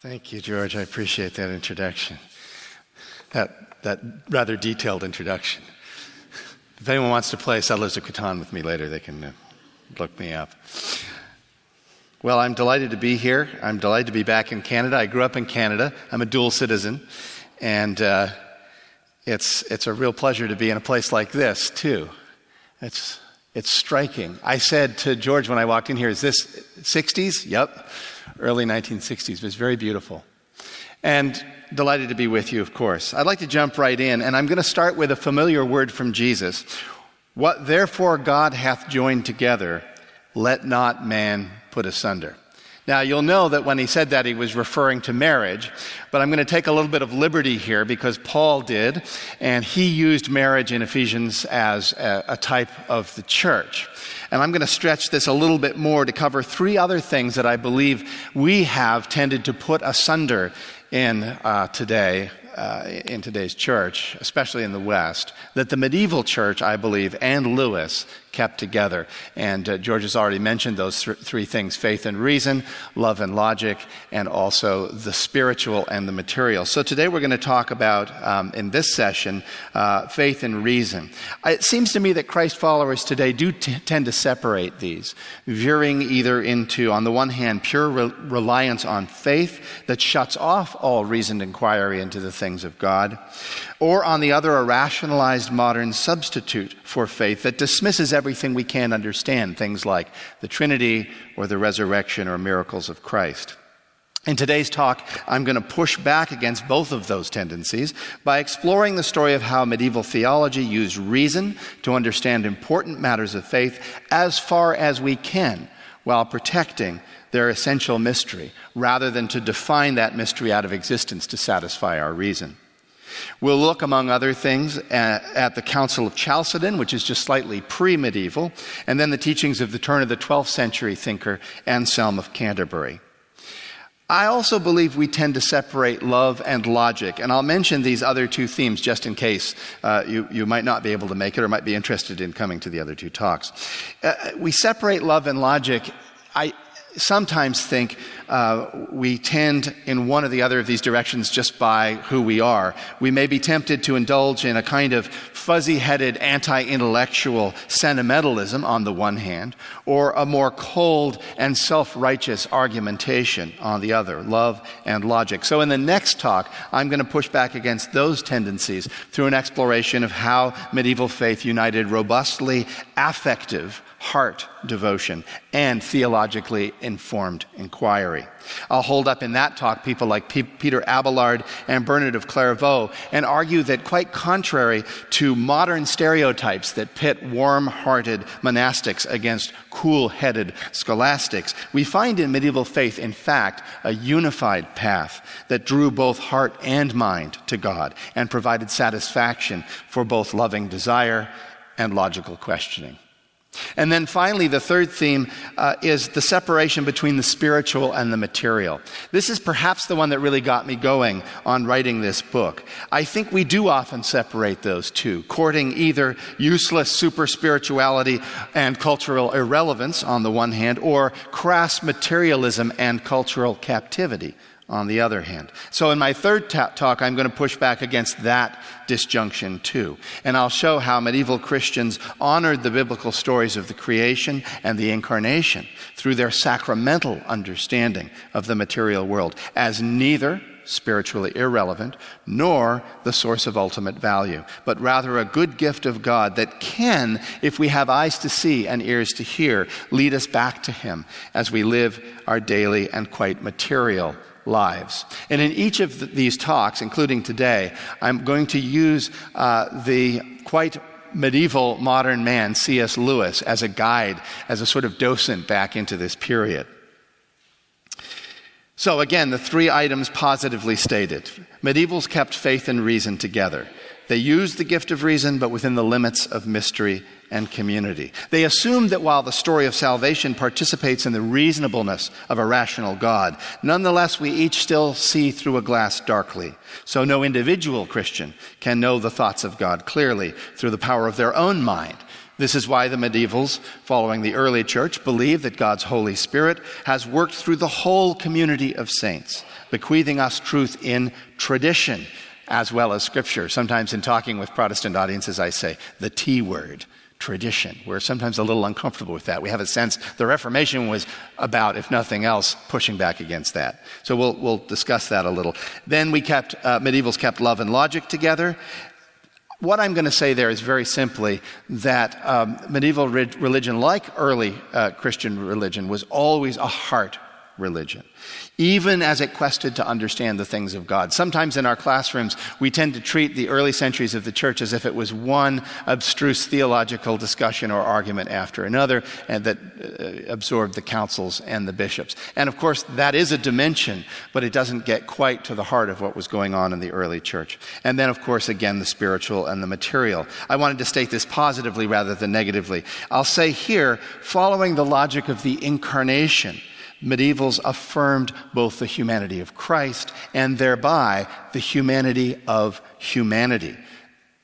Thank you, George. I appreciate that introduction. That, that rather detailed introduction. If anyone wants to play Settlers of Catan with me later, they can uh, look me up. Well, I'm delighted to be here. I'm delighted to be back in Canada. I grew up in Canada. I'm a dual citizen. And uh, it's, it's a real pleasure to be in a place like this, too. It's, it's striking. I said to George when I walked in here, Is this 60s? Yep early 1960s. It was very beautiful. And delighted to be with you, of course. I'd like to jump right in, and I'm going to start with a familiar word from Jesus. What therefore God hath joined together, let not man put asunder. Now, you'll know that when he said that, he was referring to marriage, but I'm going to take a little bit of liberty here because Paul did, and he used marriage in Ephesians as a, a type of the church. And I'm going to stretch this a little bit more to cover three other things that I believe we have tended to put asunder in uh, today uh, in today's church, especially in the West, that the medieval church, I believe, and Lewis kept together. And uh, George has already mentioned those th- three things faith and reason, love and logic, and also the spiritual and the material. So today we're going to talk about, um, in this session, uh, faith and reason. It seems to me that Christ followers today do t- tend to separate these, veering either into, on the one hand, pure re- reliance on faith that shuts off all reasoned inquiry into the things of God, or on the other, a rationalized modern substitute for faith that dismisses everything we can't understand, things like the Trinity or the resurrection or miracles of Christ. In today's talk, I'm going to push back against both of those tendencies by exploring the story of how medieval theology used reason to understand important matters of faith as far as we can while protecting their essential mystery, rather than to define that mystery out of existence to satisfy our reason. We'll look, among other things, at, at, the Council of Chalcedon, which is just slightly pre medieval, and then the teachings of the turn of the 12th century thinker Anselm of Canterbury. I also believe we tend to separate love and logic, and I'll mention these other two themes just in case uh, you, you might not be able to make it or might be interested in coming to the other two talks. Uh, we separate love and logic. I, sometimes think uh, we tend in one or the other of these directions just by who we are. We may be tempted to indulge in a kind of fuzzy headed anti intellectual sentimentalism on the one hand, or a more cold and self righteous argumentation on the other, love and logic. So in the next talk, I'm going to push back against those tendencies through an exploration of how medieval faith united robustly affective heart devotion, and theologically informed inquiry. I'll hold up in that talk people like P- Peter Abelard and Bernard of Clairvaux and argue that, quite contrary to modern stereotypes that pit warm hearted monastics against cool headed scholastics, we find in medieval faith, in fact, a unified path that drew both heart and mind to God and provided satisfaction for both loving desire and logical questioning. And then finally, the third theme uh, is the separation between the spiritual and the material. This is perhaps the one that really got me going on writing this book. I think we do often separate those two, courting either useless super spirituality and cultural irrelevance on the one hand, or crass materialism and cultural captivity on the other hand. So, in my third ta- talk, I'm going to push back against that disjunction too. And I'll show how medieval Christians honored the biblical stories of the creation and the incarnation through their sacramental understanding of the material world as neither spiritually irrelevant, nor the source of ultimate value, but rather a good gift of God that can, if we have eyes to see and ears to hear, lead us back to Him as we live our daily and quite material lives. And in each of these talks, including today, I'm going to use uh, the quite medieval modern man, C.S. Lewis, as a guide, as a sort of docent back into this period. So, again, the three items positively stated. Medievals kept faith and reason together. They used the gift of reason, but within the limits of mystery and community. They assume that while the story of salvation participates in the reasonableness of a rational God, nonetheless we each still see through a glass darkly. So no individual Christian can know the thoughts of God clearly through the power of their own mind. This is why the medievals, following the early church, believe that God's Holy Spirit has worked through the whole community of saints bequeathing us truth in tradition as well as scripture. Sometimes in talking with Protestant audiences, I say the T word tradition. We're sometimes a little uncomfortable with that. We have a sense the Reformation was about, if nothing else, pushing back against that. So we'll, we'll discuss that a little. Then we kept, uh, medievals kept love and logic together. What I'm going to say there is very simply that um, medieval re- religion, like early uh, Christian religion, was always a heart religion even as it quested to understand the things of God. Sometimes in our classrooms, we tend to treat the early centuries of the church as if it was one abstruse theological discussion or argument after another, and that uh, absorbed the councils and the bishops. And of course, that is a dimension, but it doesn't get quite to the heart of what was going on in the early church. And then, of course, again, the spiritual and the material. I wanted to state this positively rather than negatively. I'll say here, following the logic of the incarnation, medievals affirmed both the humanity of Christ and thereby the humanity of humanity.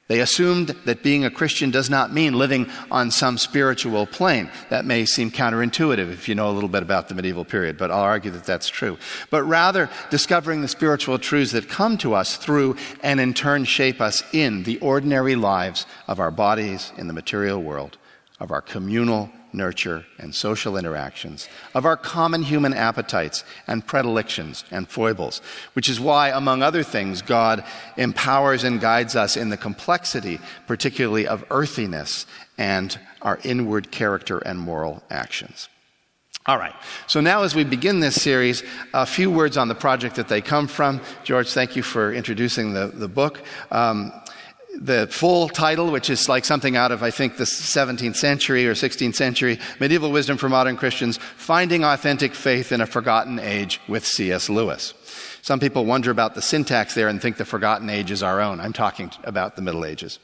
They assumed that being a Christian does not mean living on some spiritual plane. That may seem counterintuitive if you know a little bit about the medieval period, but I'll argue that that's true. But rather, discovering the spiritual truths that come to us through and in turn shape us in the ordinary lives of our bodies in the material world, of our communal nurture, and social interactions, of our common human appetites and predilections and foibles, which is why, among other things, God empowers and guides us in the complexity, particularly of earthiness and our inward character and moral actions. All right. So now, as we begin this series, a few words on the project that they come from. George, thank you for introducing the, the book. Um, the full title, which is like something out of, I think, the 17th century or 16th century, Medieval Wisdom for Modern Christians Finding Authentic Faith in a Forgotten Age with C.S. Lewis. Some people wonder about the syntax there and think the forgotten age is our own. I'm talking about the Middle Ages.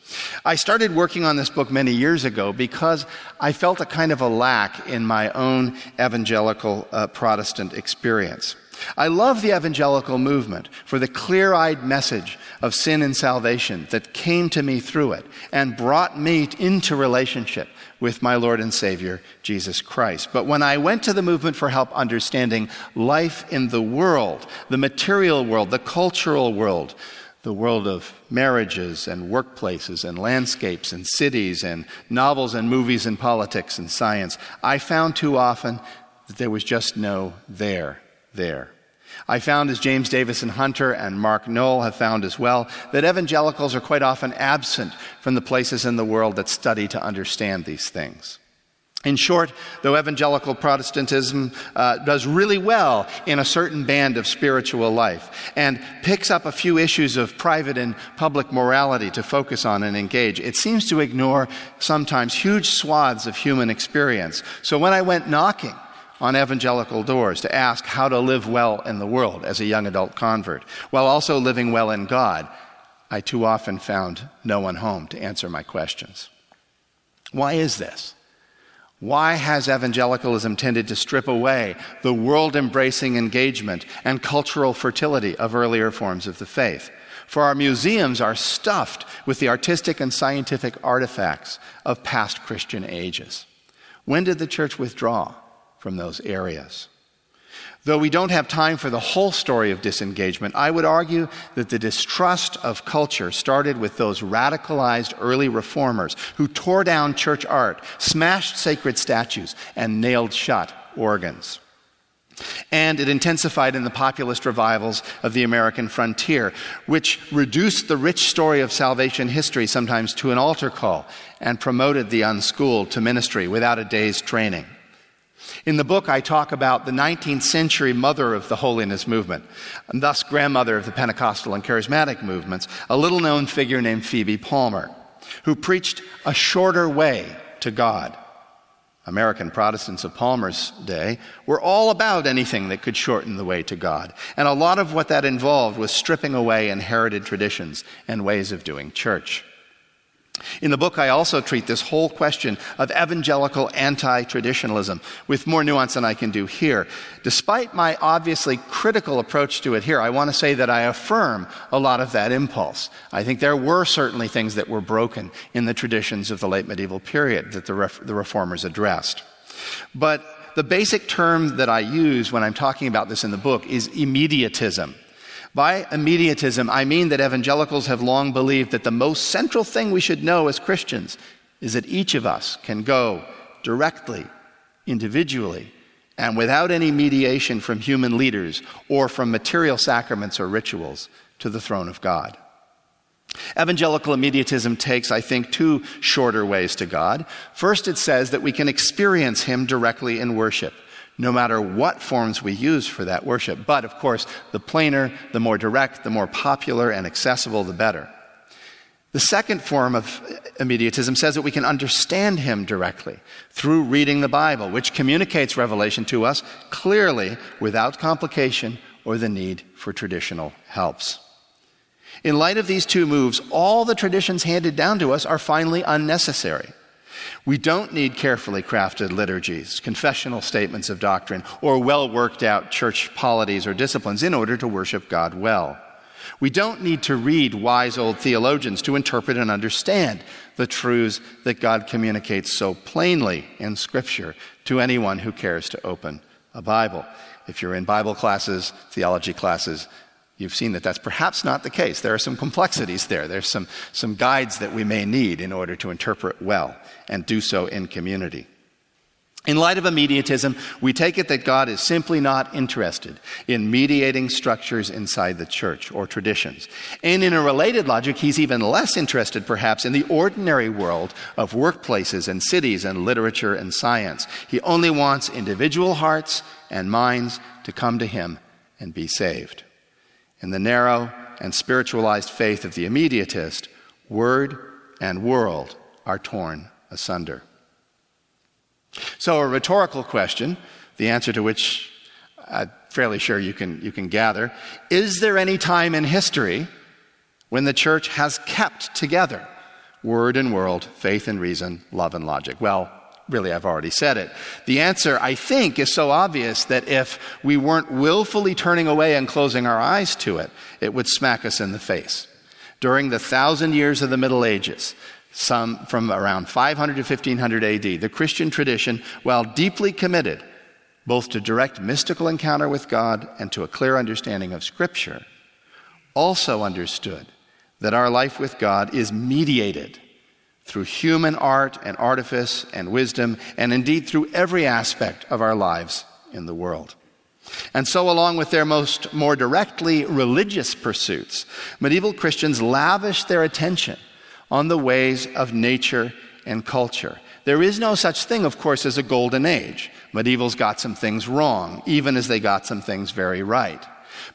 I started working on this book many years ago because I felt a kind of a lack in my own evangelical uh, Protestant experience. I love the evangelical movement for the clear eyed message of sin and salvation that came to me through it and brought me into relationship with my Lord and Savior, Jesus Christ. But when I went to the movement for help understanding life in the world, the material world, the cultural world, the world of marriages and workplaces and landscapes and cities and novels and movies and politics and science, I found too often that there was just no there there. I found, as James Davison Hunter and Mark Noll have found as well, that evangelicals are quite often absent from the places in the world that study to understand these things. In short, though evangelical Protestantism uh, does really well in a certain band of spiritual life and picks up a few issues of private and public morality to focus on and engage, it seems to ignore sometimes huge swaths of human experience. So when I went knocking, on evangelical doors to ask how to live well in the world as a young adult convert, while also living well in God, I too often found no one home to answer my questions. Why is this? Why has evangelicalism tended to strip away the world embracing engagement and cultural fertility of earlier forms of the faith? For our museums are stuffed with the artistic and scientific artifacts of past Christian ages. When did the church withdraw? From those areas. Though we don't have time for the whole story of disengagement, I would argue that the distrust of culture started with those radicalized early reformers who tore down church art, smashed sacred statues, and nailed shut organs. And it intensified in the populist revivals of the American frontier, which reduced the rich story of salvation history sometimes to an altar call and promoted the unschooled to ministry without a day's training. In the book, I talk about the 19th century mother of the holiness movement, and thus grandmother of the Pentecostal and charismatic movements, a little known figure named Phoebe Palmer, who preached a shorter way to God. American Protestants of Palmer's day were all about anything that could shorten the way to God. And a lot of what that involved was stripping away inherited traditions and ways of doing church. In the book, I also treat this whole question of evangelical anti traditionalism with more nuance than I can do here. Despite my obviously critical approach to it here, I want to say that I affirm a lot of that impulse. I think there were certainly things that were broken in the traditions of the late medieval period that the, ref- the reformers addressed. But the basic term that I use when I'm talking about this in the book is immediatism. By immediatism, I mean that evangelicals have long believed that the most central thing we should know as Christians is that each of us can go directly, individually, and without any mediation from human leaders or from material sacraments or rituals to the throne of God. Evangelical immediatism takes, I think, two shorter ways to God. First, it says that we can experience Him directly in worship, no matter what forms we use for that worship. But, of course, the plainer, the more direct, the more popular and accessible, the better. The second form of immediatism says that we can understand Him directly through reading the Bible, which communicates revelation to us clearly without complication or the need for traditional helps. In light of these two moves, all the traditions handed down to us are finally unnecessary. We don't need carefully crafted liturgies, confessional statements of doctrine, or well worked out church polities or disciplines in order to worship God well. We don't need to read wise old theologians to interpret and understand the truths that God communicates so plainly in Scripture to anyone who cares to open a Bible. If you're in Bible classes, theology classes, you've seen that that's perhaps not the case. There are some complexities there. There's some, some guides that we may need in order to interpret well and do so in community. In light of immediatism, we take it that God is simply not interested in mediating structures inside the church or traditions. And in a related logic, he's even less interested, perhaps, in the ordinary world of workplaces and cities and literature and science. He only wants individual hearts and minds to come to him and be saved. In the narrow and spiritualized faith of the immediatist, word and world are torn asunder. So, a rhetorical question, the answer to which I'm fairly sure you can, you can gather is there any time in history when the church has kept together word and world, faith and reason, love and logic? Well, really, I've already said it. The answer, I think, is so obvious that if we weren't willfully turning away and closing our eyes to it, it would smack us in the face. During the thousand years of the Middle Ages, some from around 500 to 1500 AD, the Christian tradition, while deeply committed both to direct mystical encounter with God and to a clear understanding of Scripture, also understood that our life with God is mediated through human art and artifice and wisdom, and indeed through every aspect of our lives in the world. And so, along with their most more directly religious pursuits, medieval Christians lavished their attention on the ways of nature and culture. There is no such thing, of course, as a golden age. Medievals got some things wrong, even as they got some things very right.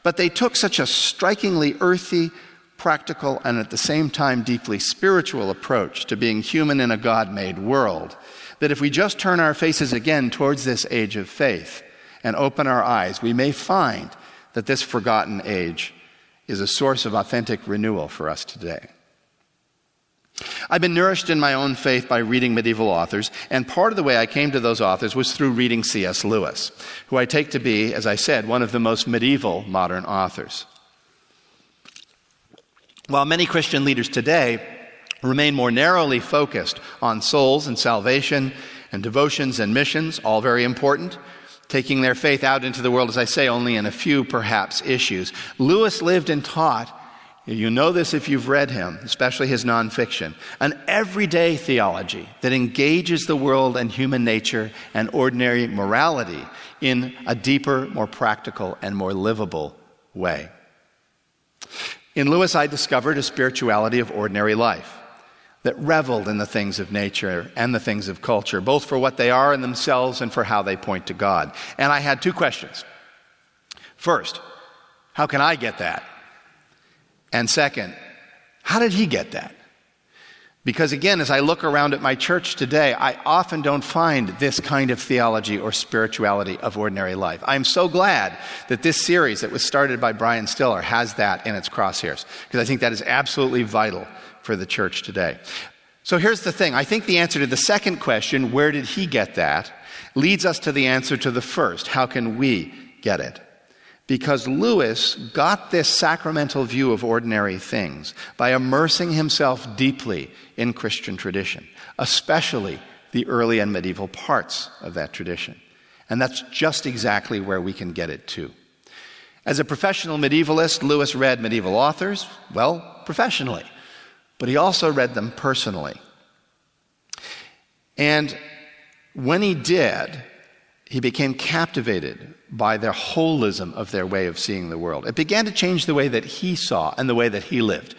But they took such a strikingly earthy, practical, and at the same time deeply spiritual approach to being human in a God made world that if we just turn our faces again towards this age of faith and open our eyes, we may find that this forgotten age is a source of authentic renewal for us today. I've been nourished in my own faith by reading medieval authors, and part of the way I came to those authors was through reading C.S. Lewis, who I take to be, as I said, one of the most medieval modern authors. While many Christian leaders today remain more narrowly focused on souls and salvation and devotions and missions, all very important, taking their faith out into the world, as I say, only in a few perhaps issues, Lewis lived and taught you know this if you've read him, especially his nonfiction. An everyday theology that engages the world and human nature and ordinary morality in a deeper, more practical, and more livable way. In Lewis, I discovered a spirituality of ordinary life that reveled in the things of nature and the things of culture, both for what they are in themselves and for how they point to God. And I had two questions. First, how can I get that? And second, how did he get that? Because again, as I look around at my church today, I often don't find this kind of theology or spirituality of ordinary life. I'm so glad that this series that was started by Brian Stiller has that in its crosshairs, because I think that is absolutely vital for the church today. So here's the thing I think the answer to the second question, where did he get that, leads us to the answer to the first, how can we get it? Because Lewis got this sacramental view of ordinary things by immersing himself deeply in Christian tradition, especially the early and medieval parts of that tradition. And that's just exactly where we can get it to. As a professional medievalist, Lewis read medieval authors, well, professionally, but he also read them personally. And when he did, he became captivated by their holism of their way of seeing the world. It began to change the way that he saw and the way that he lived.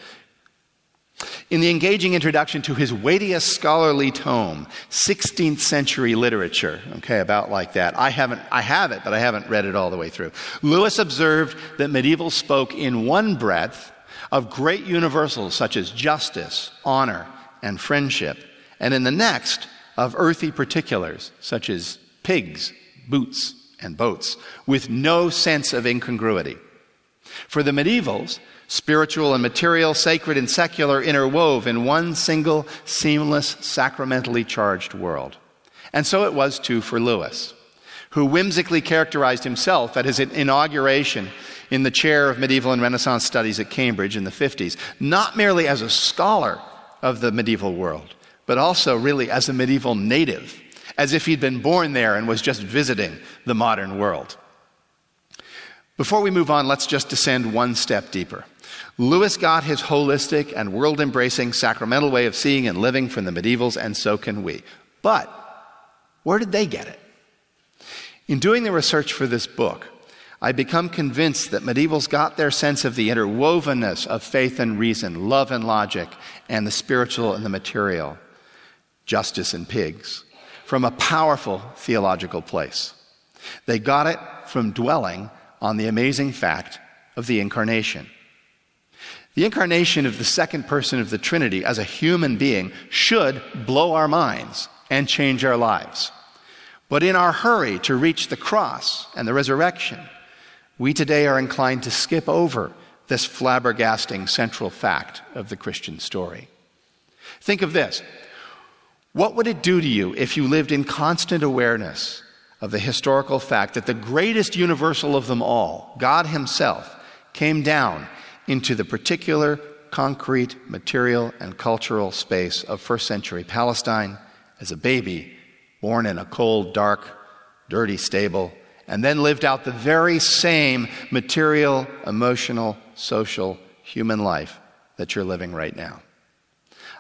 In the engaging introduction to his weightiest scholarly tome, 16th century literature, okay, about like that. I haven't, I have it, but I haven't read it all the way through. Lewis observed that medieval spoke in one breath of great universals such as justice, honor, and friendship, and in the next of earthy particulars such as pigs, boots, and boats, with no sense of incongruity. For the medievals, spiritual and material, sacred and secular interwove in one single, seamless, sacramentally charged world. And so it was too for Lewis, who whimsically characterized himself at his inauguration in the chair of medieval and Renaissance studies at Cambridge in the 50s, not merely as a scholar of the medieval world, but also really as a medieval native, as if he'd been born there and was just visiting the modern world. Before we move on, let's just descend one step deeper. Lewis got his holistic and world embracing sacramental way of seeing and living from the medievals, and so can we. But where did they get it? In doing the research for this book, I become convinced that medievals got their sense of the interwovenness of faith and reason, love and logic, and the spiritual and the material, justice and pigs, from a powerful theological place. They got it from dwelling on the amazing fact of the incarnation. The incarnation of the second person of the Trinity as a human being should blow our minds and change our lives. But in our hurry to reach the cross and the resurrection, we today are inclined to skip over this flabbergasting central fact of the Christian story. Think of this. What would it do to you if you lived in constant awareness of the historical fact that the greatest universal of them all, God Himself, came down into the particular concrete, material, and cultural space of first century Palestine as a baby, born in a cold, dark, dirty stable, and then lived out the very same material, emotional, social, human life that you're living right now.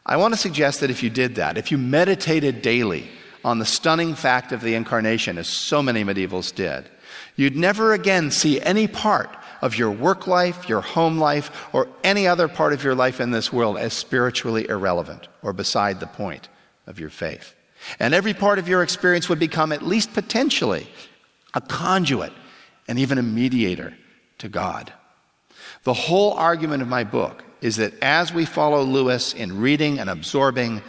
I want to suggest that if you did that, if you meditated daily on the stunning fact of the incarnation, as so many medievals did, you'd never again see any part of your work life, your home life, or any other part of your life in this world as spiritually irrelevant or beside the point of your faith. And every part of your experience would become, at least potentially, a conduit and even a mediator to God. The whole argument of my book is that as we follow Lewis in reading and absorbing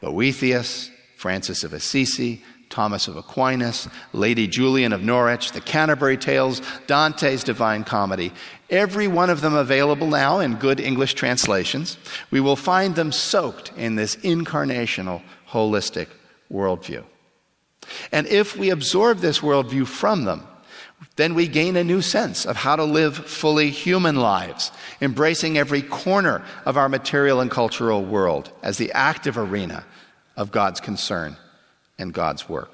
Boethius, Francis of Assisi, Thomas of Aquinas, Lady Julian of Norwich, the Canterbury Tales, Dante's Divine Comedy, every one of them available now in good English translations, we will find them soaked in this incarnational, holistic worldview. And if we absorb this worldview from them, then we gain a new sense of how to live fully human lives, embracing every corner of our material and cultural world as the active arena of God's concern and God's work.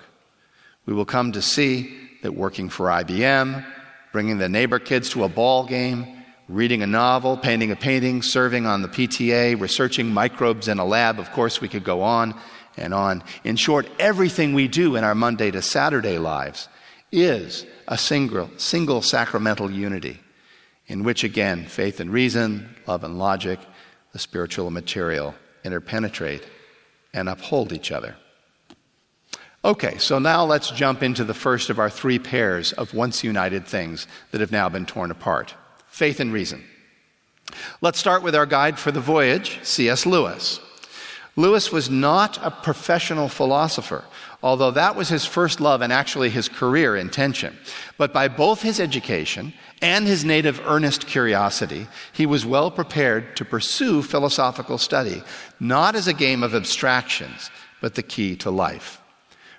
We will come to see that working for IBM, bringing the neighbor kids to a ball game, reading a novel, painting a painting, serving on the PTA, researching microbes in a lab, of course, we could go on and on. In short, everything we do in our Monday to Saturday lives is a single, single sacramental unity in which, again, faith and reason, love and logic, the spiritual and material interpenetrate and uphold each other. Okay, so now let's jump into the first of our three pairs of once united things that have now been torn apart faith and reason. Let's start with our guide for the voyage, C.S. Lewis. Lewis was not a professional philosopher, although that was his first love and actually his career intention. But by both his education and his native earnest curiosity, he was well prepared to pursue philosophical study, not as a game of abstractions, but the key to life.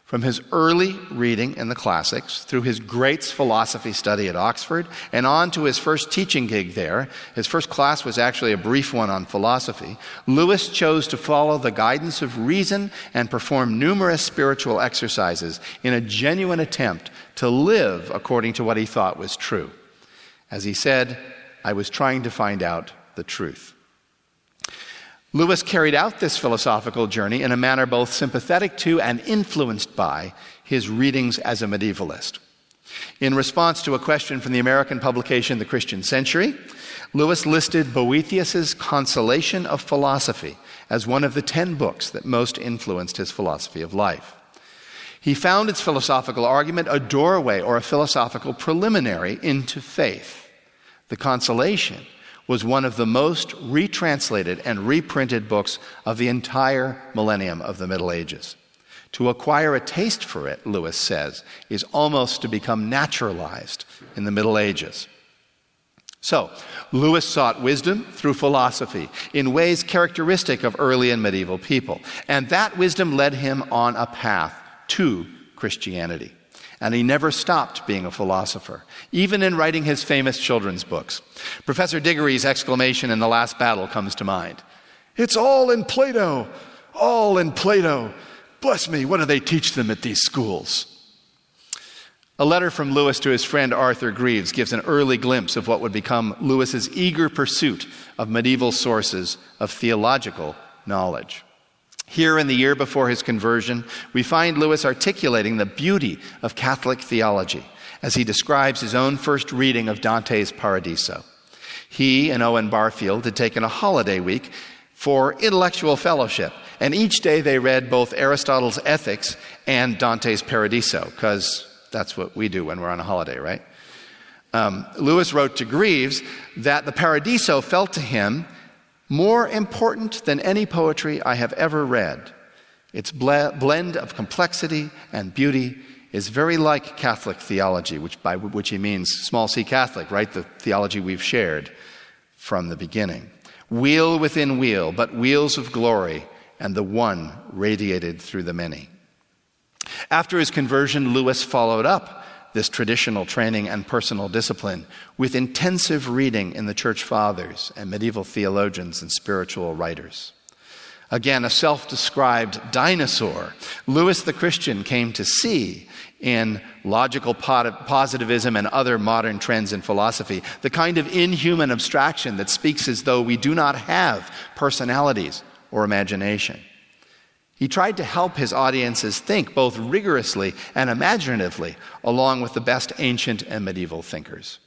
From his early reading in the classics, through his Greats philosophy study at Oxford, and on to his first teaching gig there, his first class was actually a brief one on philosophy, Lewis chose to follow the guidance of reason and perform numerous spiritual exercises in a genuine attempt to live according to what he thought was true. As he said, I was trying to find out the truth. Lewis carried out this philosophical journey in a manner both sympathetic to and influenced by his readings as a medievalist. In response to a question from the American publication The Christian Century, Lewis listed Boethius's Consolation of Philosophy as one of the ten books that most influenced his philosophy of life. He found its philosophical argument a doorway or a philosophical preliminary into faith. The Consolation was one of the most retranslated and reprinted books of the entire millennium of the Middle Ages. To acquire a taste for it, Lewis says, is almost to become naturalized in the Middle Ages. So, Lewis sought wisdom through philosophy in ways characteristic of early and medieval people, and that wisdom led him on a path to Christianity. And he never stopped being a philosopher, even in writing his famous children's books. Professor Diggory's exclamation in The Last Battle comes to mind It's all in Plato, all in Plato. Bless me, what do they teach them at these schools? A letter from Lewis to his friend Arthur Greeves gives an early glimpse of what would become Lewis's eager pursuit of medieval sources of theological knowledge. Here, in the year before his conversion, we find Lewis articulating the beauty of Catholic theology as he describes his own first reading of Dante's Paradiso. He and Owen Barfield had taken a holiday week for intellectual fellowship, and each day they read both Aristotle's Ethics and Dante's Paradiso, because that's what we do when we're on a holiday, right? Um, Lewis wrote to Greeves that the Paradiso felt to him more important than any poetry I have ever read. Its blend of complexity and beauty is very like Catholic theology, which, by which he means small c Catholic, right? The theology we've shared from the beginning. Wheel within wheel, but wheels of glory, and the one radiated through the many. After his conversion, Lewis followed up this traditional training and personal discipline with intensive reading in the church fathers and medieval theologians and spiritual writers. Again, a self described dinosaur, Lewis the Christian came to see in logical positivism and other modern trends in philosophy the kind of inhuman abstraction that speaks as though we do not have personalities or imagination. He tried to help his audiences think both rigorously and imaginatively, along with the best ancient and medieval thinkers.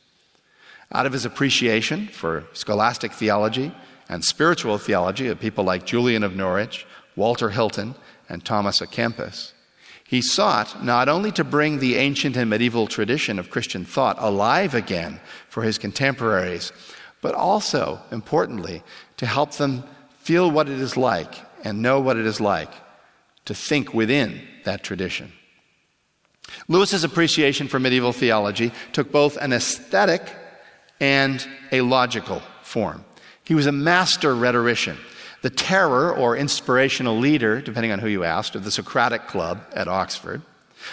Out of his appreciation for scholastic theology and spiritual theology of people like Julian of Norwich, Walter Hilton, and Thomas à Kempis, he sought not only to bring the ancient and medieval tradition of Christian thought alive again for his contemporaries, but also, importantly, to help them feel what it is like and know what it is like to think within that tradition. Lewis's appreciation for medieval theology took both an aesthetic and a logical form. He was a master rhetorician, the terror or inspirational leader, depending on who you asked, of the Socratic Club at Oxford,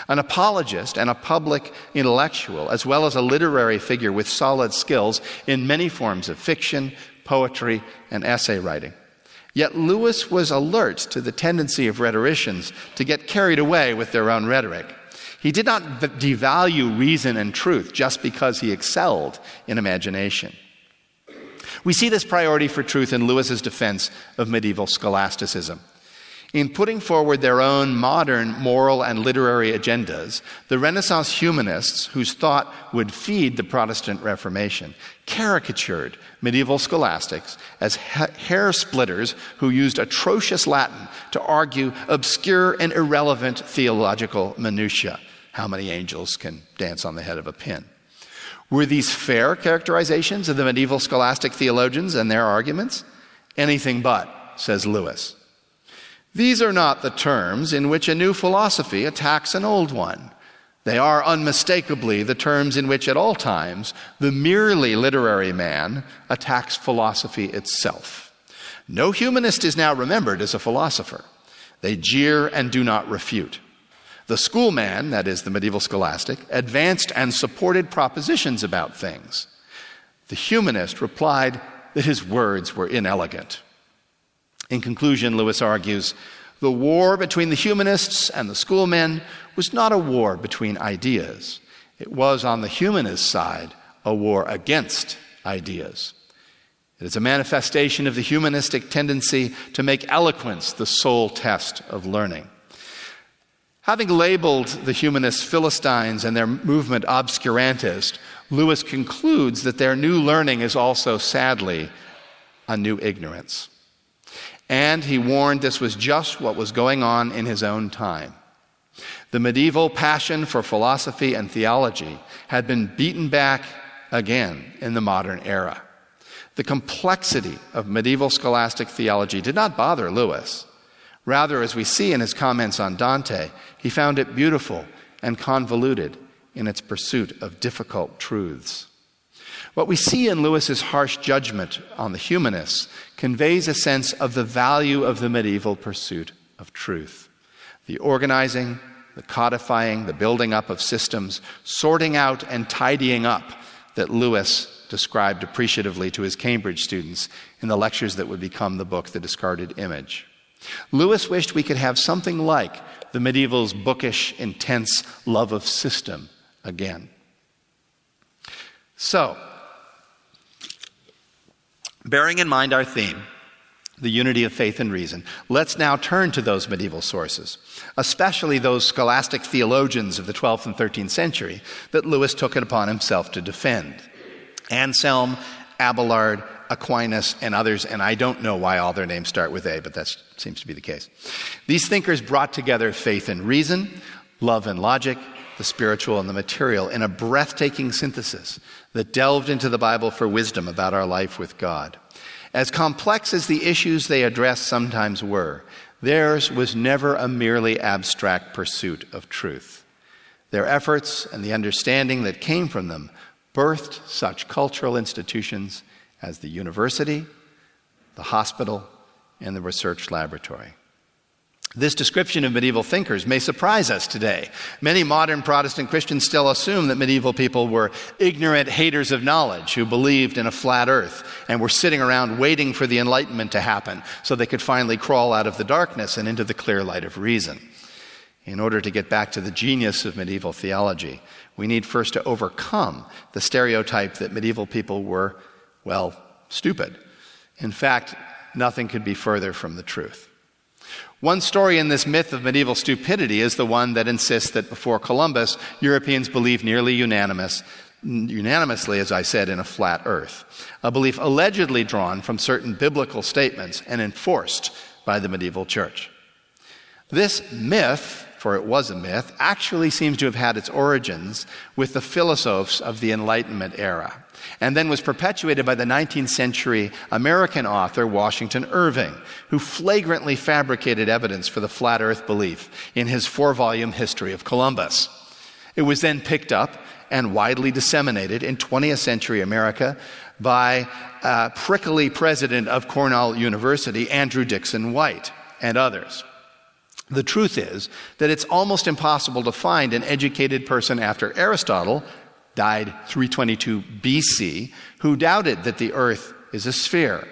an apologist and a public intellectual, as well as a literary figure with solid skills in many forms of fiction, poetry, and essay writing. Yet Lewis was alert to the tendency of rhetoricians to get carried away with their own rhetoric. He did not devalue reason and truth just because he excelled in imagination. We see this priority for truth in Lewis's defense of medieval scholasticism. In putting forward their own modern moral and literary agendas, the Renaissance humanists, whose thought would feed the Protestant Reformation, caricatured medieval scholastics as hair splitters who used atrocious Latin to argue obscure and irrelevant theological minutiae. How many angels can dance on the head of a pin? Were these fair characterizations of the medieval scholastic theologians and their arguments? Anything but, says Lewis. These are not the terms in which a new philosophy attacks an old one. They are unmistakably the terms in which, at all times, the merely literary man attacks philosophy itself. No humanist is now remembered as a philosopher. They jeer and do not refute. The schoolman, that is the medieval scholastic, advanced and supported propositions about things. The humanist replied that his words were inelegant. In conclusion, Lewis argues the war between the humanists and the schoolmen was not a war between ideas. It was, on the humanist side, a war against ideas. It is a manifestation of the humanistic tendency to make eloquence the sole test of learning. Having labeled the humanists Philistines and their movement obscurantist, Lewis concludes that their new learning is also, sadly, a new ignorance. And he warned this was just what was going on in his own time. The medieval passion for philosophy and theology had been beaten back again in the modern era. The complexity of medieval scholastic theology did not bother Lewis. Rather, as we see in his comments on Dante, he found it beautiful and convoluted in its pursuit of difficult truths. What we see in Lewis's harsh judgment on the humanists conveys a sense of the value of the medieval pursuit of truth. The organizing, the codifying, the building up of systems, sorting out and tidying up that Lewis described appreciatively to his Cambridge students in the lectures that would become the book, The Discarded Image. Lewis wished we could have something like the medieval's bookish, intense love of system again. So, bearing in mind our theme, the unity of faith and reason, let's now turn to those medieval sources, especially those scholastic theologians of the 12th and 13th century that Lewis took it upon himself to defend. Anselm, Abelard, Aquinas, and others, and I don't know why all their names start with A, but that seems to be the case. These thinkers brought together faith and reason, love and logic, the spiritual and the material in a breathtaking synthesis that delved into the Bible for wisdom about our life with God. As complex as the issues they addressed sometimes were, theirs was never a merely abstract pursuit of truth. Their efforts and the understanding that came from them birthed such cultural institutions as the university, the hospital, and the research laboratory. This description of medieval thinkers may surprise us today. Many modern Protestant Christians still assume that medieval people were ignorant haters of knowledge who believed in a flat earth and were sitting around waiting for the Enlightenment to happen so they could finally crawl out of the darkness and into the clear light of reason. In order to get back to the genius of medieval theology, we need first to overcome the stereotype that medieval people were, well, stupid. In fact, nothing could be further from the truth. One story in this myth of medieval stupidity is the one that insists that before Columbus, Europeans believed nearly unanimous, unanimously, as I said, in a flat earth. A belief allegedly drawn from certain biblical statements and enforced by the medieval church. This myth, for it was a myth, actually seems to have had its origins with the philosophers of the Enlightenment era and then was perpetuated by the 19th century American author Washington Irving, who flagrantly fabricated evidence for the flat earth belief in his four volume History of Columbus. It was then picked up and widely disseminated in 20th century America by uh, prickly president of Cornell University, Andrew Dickson White, and others. The truth is that it's almost impossible to find an educated person after Aristotle died 322 BC, who doubted that the earth is a sphere.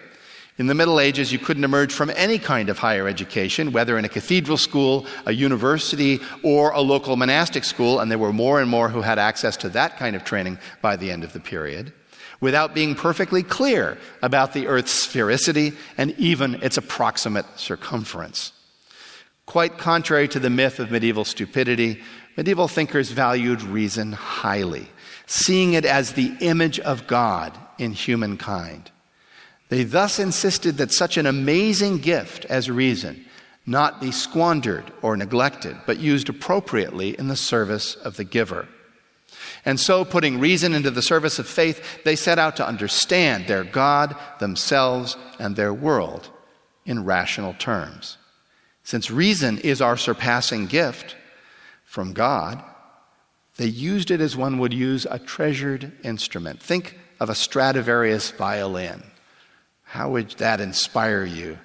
In the Middle Ages, you couldn't emerge from any kind of higher education, whether in a cathedral school, a university, or a local monastic school, and there were more and more who had access to that kind of training by the end of the period, without being perfectly clear about the Earth's sphericity and even its approximate circumference. Quite contrary to the myth of medieval stupidity, medieval thinkers valued reason highly seeing it as the image of God in humankind. They thus insisted that such an amazing gift as reason not be squandered or neglected, but used appropriately in the service of the giver. And so, putting reason into the service of faith, they set out to understand their God, themselves, and their world in rational terms. Since reason is our surpassing gift from God, they used it as one would use a treasured instrument. Think of a Stradivarius violin. How would that inspire you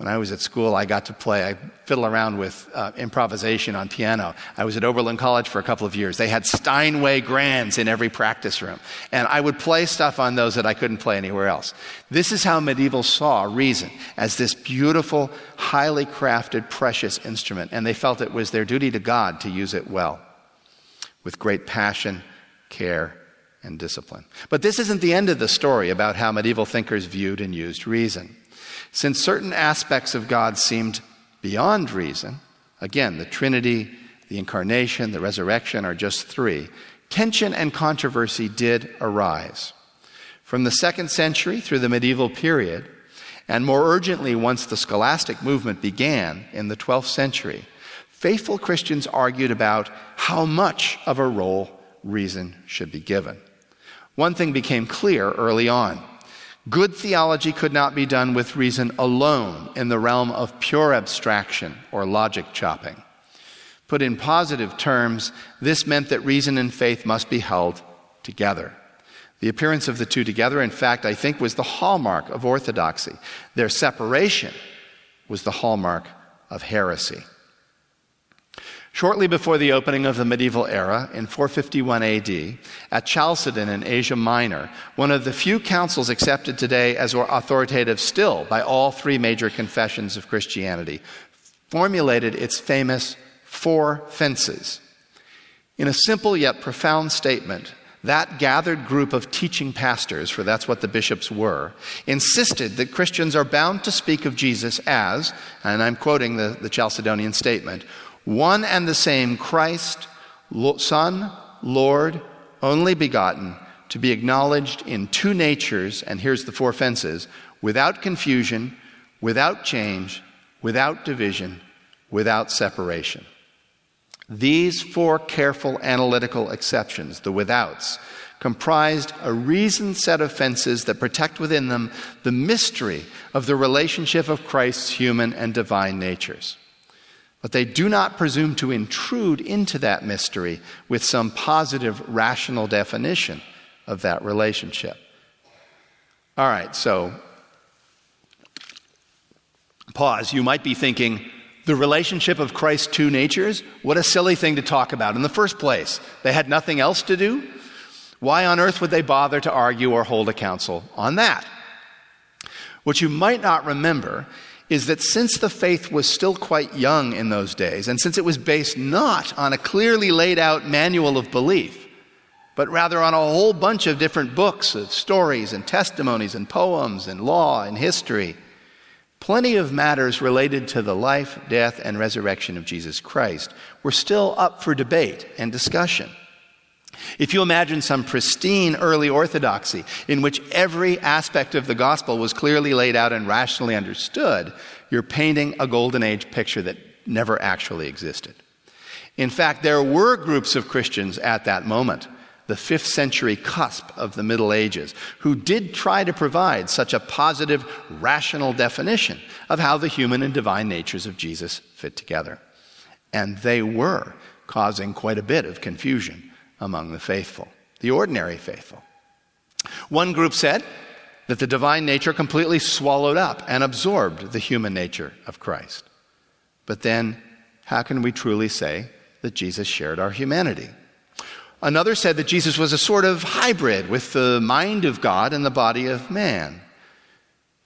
When I was at school, I got to play, I fiddle around with uh, improvisation on piano. I was at Oberlin College for a couple of years. They had Steinway grands in every practice room. And I would play stuff on those that I couldn't play anywhere else. This is how medieval saw reason as this beautiful, highly crafted, precious instrument. And they felt it was their duty to God to use it well, with great passion, care, and discipline. But this isn't the end of the story about how medieval thinkers viewed and used reason. Since certain aspects of God seemed beyond reason, again, the Trinity, the Incarnation, the resurrection are just three, tension and controversy did arise. From the second century through the medieval period, and more urgently once the scholastic movement began in the 12th century, faithful Christians argued about how much of a role reason should be given. One thing became clear early on Good theology could not be done with reason alone in the realm of pure abstraction or logic chopping. Put in positive terms, this meant that reason and faith must be held together. The appearance of the two together, in fact, I think was the hallmark of orthodoxy. Their separation was the hallmark of heresy. Shortly before the opening of the medieval era, in 451 AD, at Chalcedon in Asia Minor, one of the few councils accepted today as authoritative still by all three major confessions of Christianity, formulated its famous four fences. In a simple yet profound statement, that gathered group of teaching pastors, for that's what the bishops were, insisted that Christians are bound to speak of Jesus as, and I'm quoting the, the Chalcedonian statement, one and the same Christ, Son, Lord, only begotten, to be acknowledged in two natures, and here's the four fences without confusion, without change, without division, without separation. These four careful analytical exceptions, the withouts, comprised a reasoned set of fences that protect within them the mystery of the relationship of Christ's human and divine natures. But they do not presume to intrude into that mystery with some positive, rational definition of that relationship. All right, so pause. You might be thinking, the relationship of Christ's two natures? What a silly thing to talk about in the first place. They had nothing else to do? Why on earth would they bother to argue or hold a council on that? What you might not remember is that since the faith was still quite young in those days, and since it was based not on a clearly laid out manual of belief, but rather on a whole bunch of different books of stories and testimonies and poems and law and history, plenty of matters related to the life, death, and resurrection of Jesus Christ were still up for debate and discussion. If you imagine some pristine early orthodoxy in which every aspect of the gospel was clearly laid out and rationally understood, you're painting a golden age picture that never actually existed. In fact, there were groups of Christians at that moment, the fifth century cusp of the Middle Ages, who did try to provide such a positive, rational definition of how the human and divine natures of Jesus fit together. And they were causing quite a bit of confusion among the faithful, the ordinary faithful. One group said that the divine nature completely swallowed up and absorbed the human nature of Christ. But then, how can we truly say that Jesus shared our humanity? Another said that Jesus was a sort of hybrid with the mind of God and the body of man.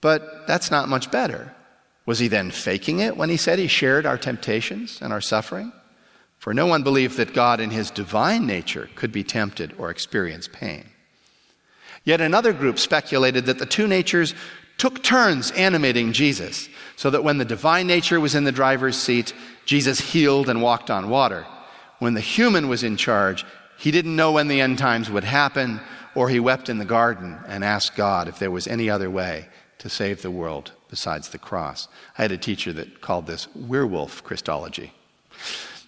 But that's not much better. Was he then faking it when he said he shared our temptations and our suffering? For no one believed that God in his divine nature could be tempted or experience pain. Yet another group speculated that the two natures took turns animating Jesus, so that when the divine nature was in the driver's seat, Jesus healed and walked on water. When the human was in charge, he didn't know when the end times would happen, or he wept in the garden and asked God if there was any other way to save the world besides the cross. I had a teacher that called this werewolf Christology.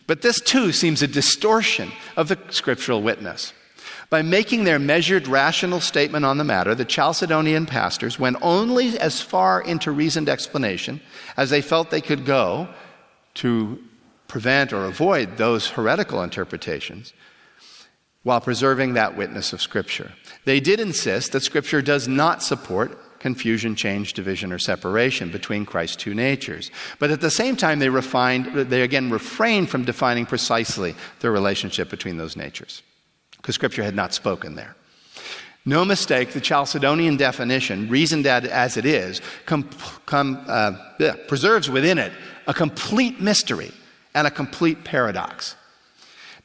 But this too seems a distortion of the scriptural witness. By making their measured, rational statement on the matter, the Chalcedonian pastors went only as far into reasoned explanation as they felt they could go to prevent or avoid those heretical interpretations while preserving that witness of Scripture. They did insist that Scripture does not support confusion, change, division, or separation between Christ's two natures. But at the same time, they, refined, they again refrained from defining precisely the relationship between those natures, because Scripture had not spoken there. No mistake, the Chalcedonian definition, reasoned as it is, com, com, uh, preserves within it a complete mystery and a complete paradox.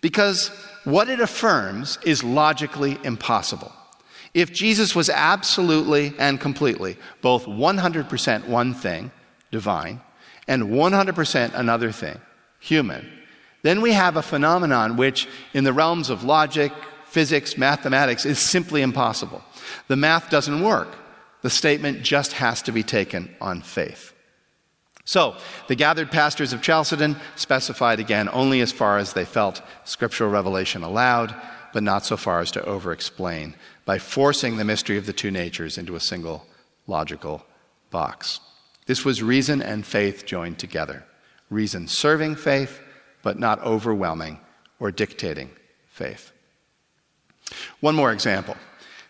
Because what it affirms is logically impossible. If Jesus was absolutely and completely both 100% one thing, divine, and 100% another thing, human, then we have a phenomenon which, in the realms of logic, physics, mathematics, is simply impossible. The math doesn't work. The statement just has to be taken on faith. So, the gathered pastors of Chalcedon specified again only as far as they felt scriptural revelation allowed, but not so far as to over explain by forcing the mystery of the two natures into a single logical box. This was reason and faith joined together. Reason serving faith, but not overwhelming or dictating faith. One more example.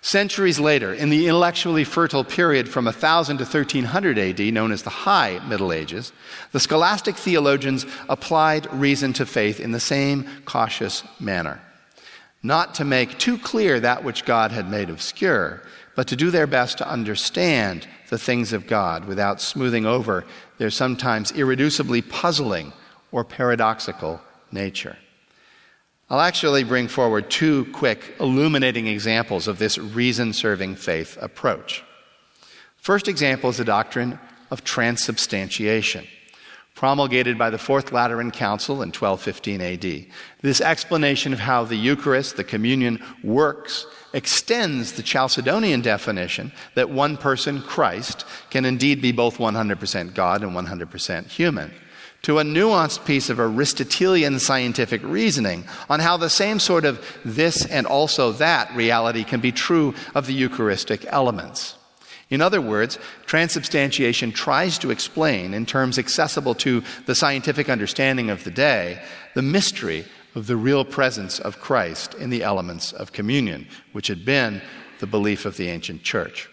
Centuries later, in the intellectually fertile period from 1000 to 1300 AD, known as the High Middle Ages, the scholastic theologians applied reason to faith in the same cautious manner not to make too clear that which God had made obscure, but to do their best to understand the things of God without smoothing over their sometimes irreducibly puzzling or paradoxical nature. I'll actually bring forward two quick illuminating examples of this reason serving faith approach. First example is the doctrine of transubstantiation promulgated by the Fourth Lateran Council in 1215 AD. This explanation of how the Eucharist, the communion, works extends the Chalcedonian definition that one person, Christ, can indeed be both 100% God and 100% human to a nuanced piece of Aristotelian scientific reasoning on how the same sort of this and also that reality can be true of the Eucharistic elements. In other words, transubstantiation tries to explain, in terms accessible to the scientific understanding of the day, the mystery of the real presence of Christ in the elements of communion, which had been the belief of the ancient church.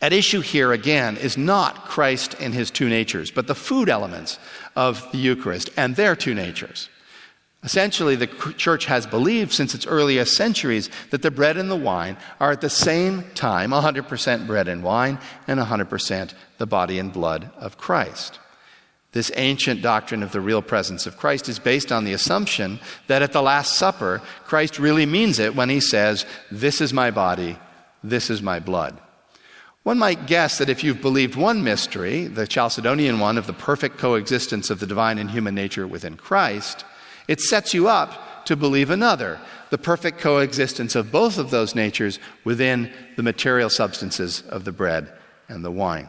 At issue here again is not Christ and his two natures, but the food elements of the Eucharist and their two natures. Essentially, the church has believed since its earliest centuries that the bread and the wine are at the same time 100% bread and wine and 100% the body and blood of Christ. This ancient doctrine of the real presence of Christ is based on the assumption that at the Last Supper, Christ really means it when he says, This is my body, this is my blood. One might guess that if you've believed one mystery, the Chalcedonian one of the perfect coexistence of the divine and human nature within Christ, it sets you up to believe another, the perfect coexistence of both of those natures within the material substances of the bread and the wine.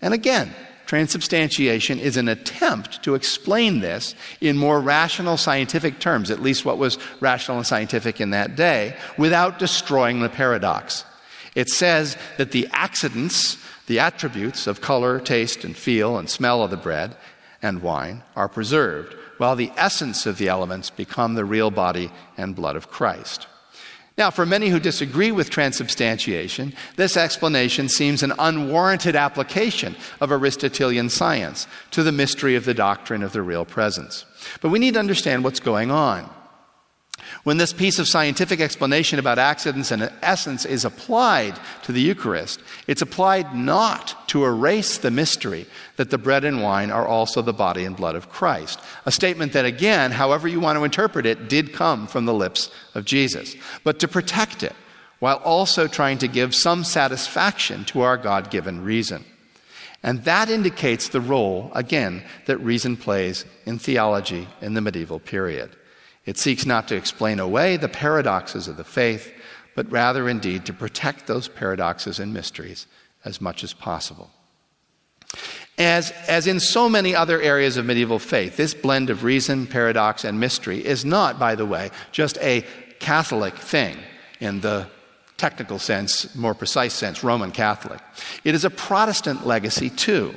And again, transubstantiation is an attempt to explain this in more rational scientific terms, at least what was rational and scientific in that day, without destroying the paradox. It says that the accidents, the attributes of color, taste, and feel and smell of the bread and wine are preserved, while the essence of the elements become the real body and blood of Christ. Now, for many who disagree with transubstantiation, this explanation seems an unwarranted application of Aristotelian science to the mystery of the doctrine of the real presence. But we need to understand what's going on. When this piece of scientific explanation about accidents and essence is applied to the Eucharist, it's applied not to erase the mystery that the bread and wine are also the body and blood of Christ. A statement that, again, however you want to interpret it, did come from the lips of Jesus, but to protect it while also trying to give some satisfaction to our God given reason. And that indicates the role, again, that reason plays in theology in the medieval period. It seeks not to explain away the paradoxes of the faith, but rather indeed to protect those paradoxes and mysteries as much as possible. As, as in so many other areas of medieval faith, this blend of reason, paradox, and mystery is not, by the way, just a Catholic thing in the technical sense, more precise sense, Roman Catholic. It is a Protestant legacy too.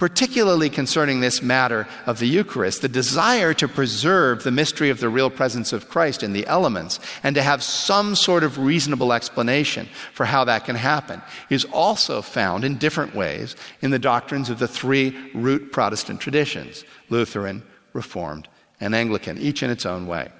Particularly concerning this matter of the Eucharist, the desire to preserve the mystery of the real presence of Christ in the elements and to have some sort of reasonable explanation for how that can happen is also found in different ways in the doctrines of the three root Protestant traditions Lutheran, Reformed, and Anglican, each in its own way.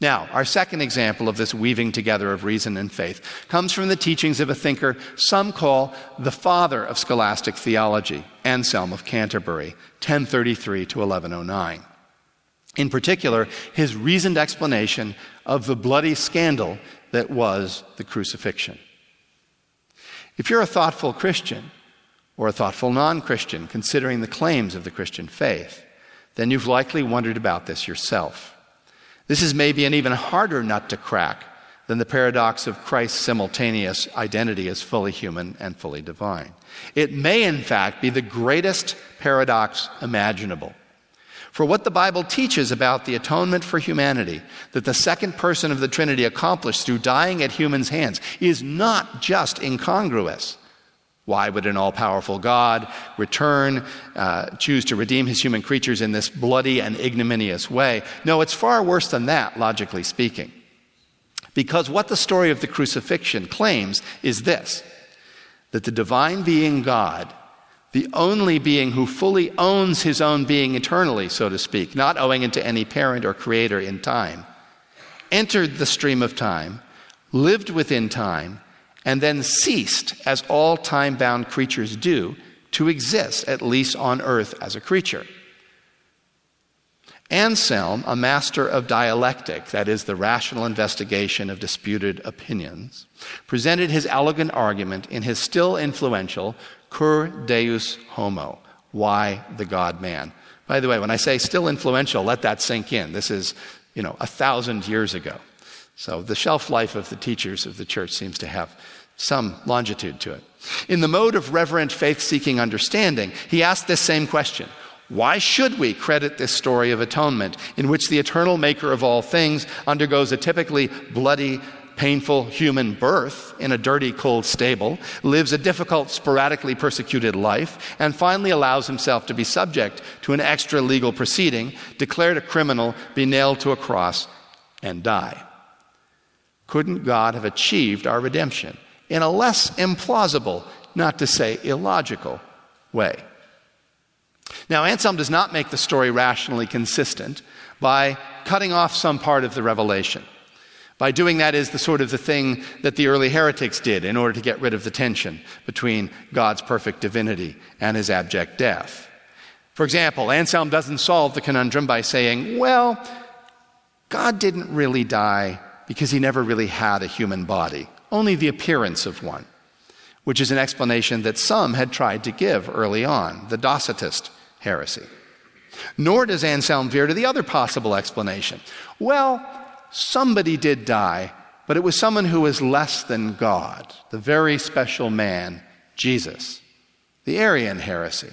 Now, our second example of this weaving together of reason and faith comes from the teachings of a thinker some call the father of scholastic theology, Anselm of Canterbury, 1033 to 1109. In particular, his reasoned explanation of the bloody scandal that was the crucifixion. If you're a thoughtful Christian, or a thoughtful non Christian considering the claims of the Christian faith, then you've likely wondered about this yourself. This is maybe an even harder nut to crack than the paradox of Christ's simultaneous identity as fully human and fully divine. It may, in fact, be the greatest paradox imaginable. For what the Bible teaches about the atonement for humanity that the second person of the Trinity accomplished through dying at humans' hands is not just incongruous. Why would an all powerful God return, uh, choose to redeem his human creatures in this bloody and ignominious way? No, it's far worse than that, logically speaking. Because what the story of the crucifixion claims is this that the divine being God, the only being who fully owns his own being eternally, so to speak, not owing it to any parent or creator in time, entered the stream of time, lived within time, and then ceased, as all time bound creatures do, to exist, at least on earth as a creature. Anselm, a master of dialectic, that is, the rational investigation of disputed opinions, presented his elegant argument in his still influential Cur Deus Homo, Why the God Man. By the way, when I say still influential, let that sink in. This is, you know, a thousand years ago. So the shelf life of the teachers of the church seems to have some longitude to it. In the mode of reverent faith seeking understanding, he asked this same question Why should we credit this story of atonement in which the eternal maker of all things undergoes a typically bloody, painful human birth in a dirty, cold stable, lives a difficult, sporadically persecuted life, and finally allows himself to be subject to an extra legal proceeding, declared a criminal, be nailed to a cross, and die? Couldn't God have achieved our redemption in a less implausible, not to say illogical, way? Now, Anselm does not make the story rationally consistent by cutting off some part of the revelation. By doing that is the sort of the thing that the early heretics did in order to get rid of the tension between God's perfect divinity and his abject death. For example, Anselm doesn't solve the conundrum by saying, well, God didn't really die because he never really had a human body, only the appearance of one, which is an explanation that some had tried to give early on, the Docetist heresy. Nor does Anselm veer to the other possible explanation. Well, somebody did die, but it was someone who was less than God, the very special man, Jesus, the Arian heresy.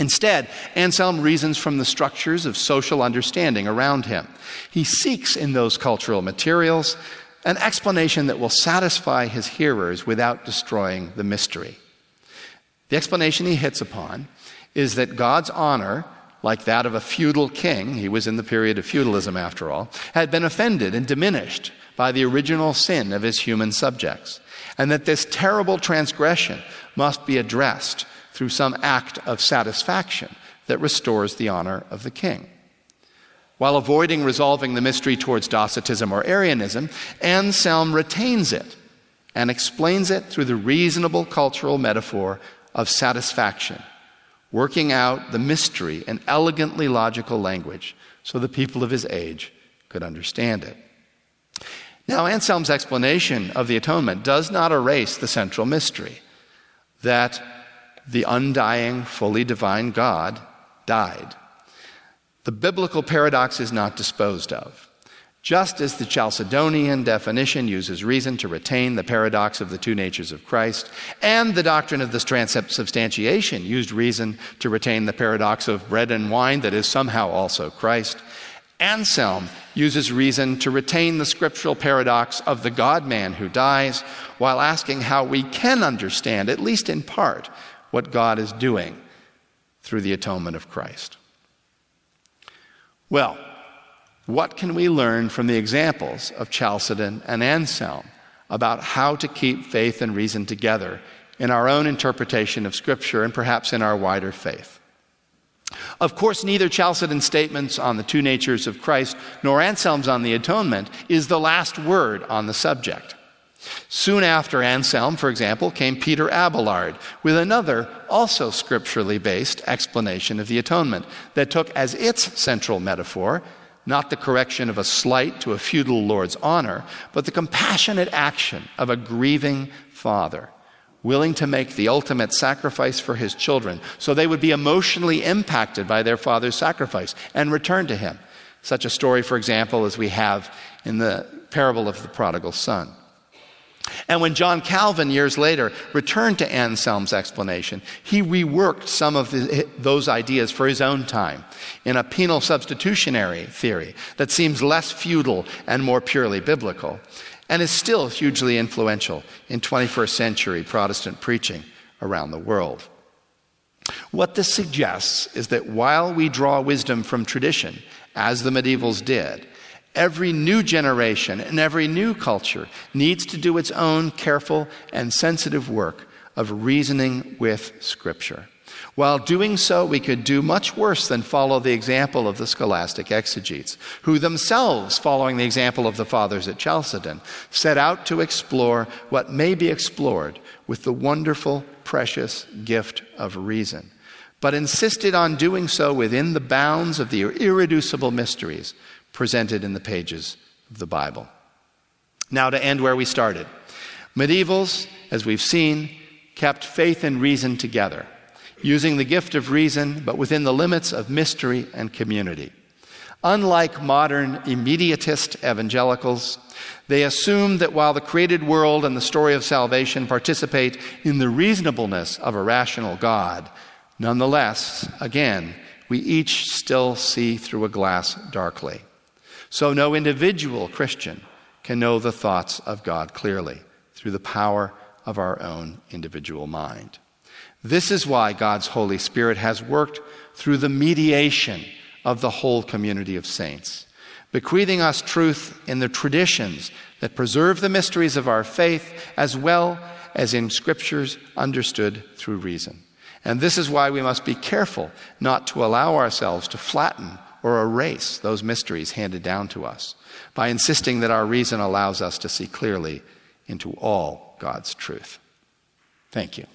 Instead, Anselm reasons from the structures of social understanding around him. He seeks in those cultural materials an explanation that will satisfy his hearers without destroying the mystery. The explanation he hits upon is that God's honor, like that of a feudal king, he was in the period of feudalism after all, had been offended and diminished by the original sin of his human subjects, and that this terrible transgression must be addressed through some act of satisfaction that restores the honor of the king. While avoiding resolving the mystery towards Docetism or Arianism, Anselm retains it and explains it through the reasonable cultural metaphor of satisfaction, working out the mystery in elegantly logical language so the people of his age could understand it. Now, Anselm's explanation of the atonement does not erase the central mystery that the undying, fully divine God died. The biblical paradox is not disposed of. Just as the Chalcedonian definition uses reason to retain the paradox of the two natures of Christ, and the doctrine of the transubstantiation used reason to retain the paradox of bread and wine that is somehow also Christ, Anselm uses reason to retain the scriptural paradox of the God man who dies, while asking how we can understand, at least in part, what God is doing through the atonement of Christ. Well, what can we learn from the examples of Chalcedon and Anselm about how to keep faith and reason together in our own interpretation of Scripture and perhaps in our wider faith? Of course, neither Chalcedon's statements on the two natures of Christ nor Anselm's on the atonement is the last word on the subject. Soon after Anselm, for example, came Peter Abelard with another, also scripturally based explanation of the atonement that took as its central metaphor not the correction of a slight to a feudal lord's honor, but the compassionate action of a grieving father, willing to make the ultimate sacrifice for his children so they would be emotionally impacted by their father's sacrifice and return to him. Such a story, for example, as we have in the parable of the prodigal son. And when John Calvin, years later, returned to Anselm's explanation, he reworked some of the, those ideas for his own time in a penal substitutionary theory that seems less feudal and more purely biblical, and is still hugely influential in 21st century Protestant preaching around the world. What this suggests is that while we draw wisdom from tradition, as the medievals did, Every new generation and every new culture needs to do its own careful and sensitive work of reasoning with Scripture. While doing so, we could do much worse than follow the example of the scholastic exegetes, who themselves, following the example of the fathers at Chalcedon, set out to explore what may be explored with the wonderful, precious gift of reason, but insisted on doing so within the bounds of the irreducible mysteries presented in the pages of the Bible. Now, to end where we started. Medievals, as we've seen, kept faith and reason together, using the gift of reason, but within the limits of mystery and community. Unlike modern immediatist evangelicals, they assume that while the created world and the story of salvation participate in the reasonableness of a rational God, nonetheless, again, we each still see through a glass darkly. So no individual Christian can know the thoughts of God clearly through the power of our own individual mind. This is why God's Holy Spirit has worked through the mediation of the whole community of saints, bequeathing us truth in the traditions that preserve the mysteries of our faith as well as in scriptures understood through reason. And this is why we must be careful not to allow ourselves to flatten or erase those mysteries handed down to us by insisting that our reason allows us to see clearly into all God's truth. Thank you.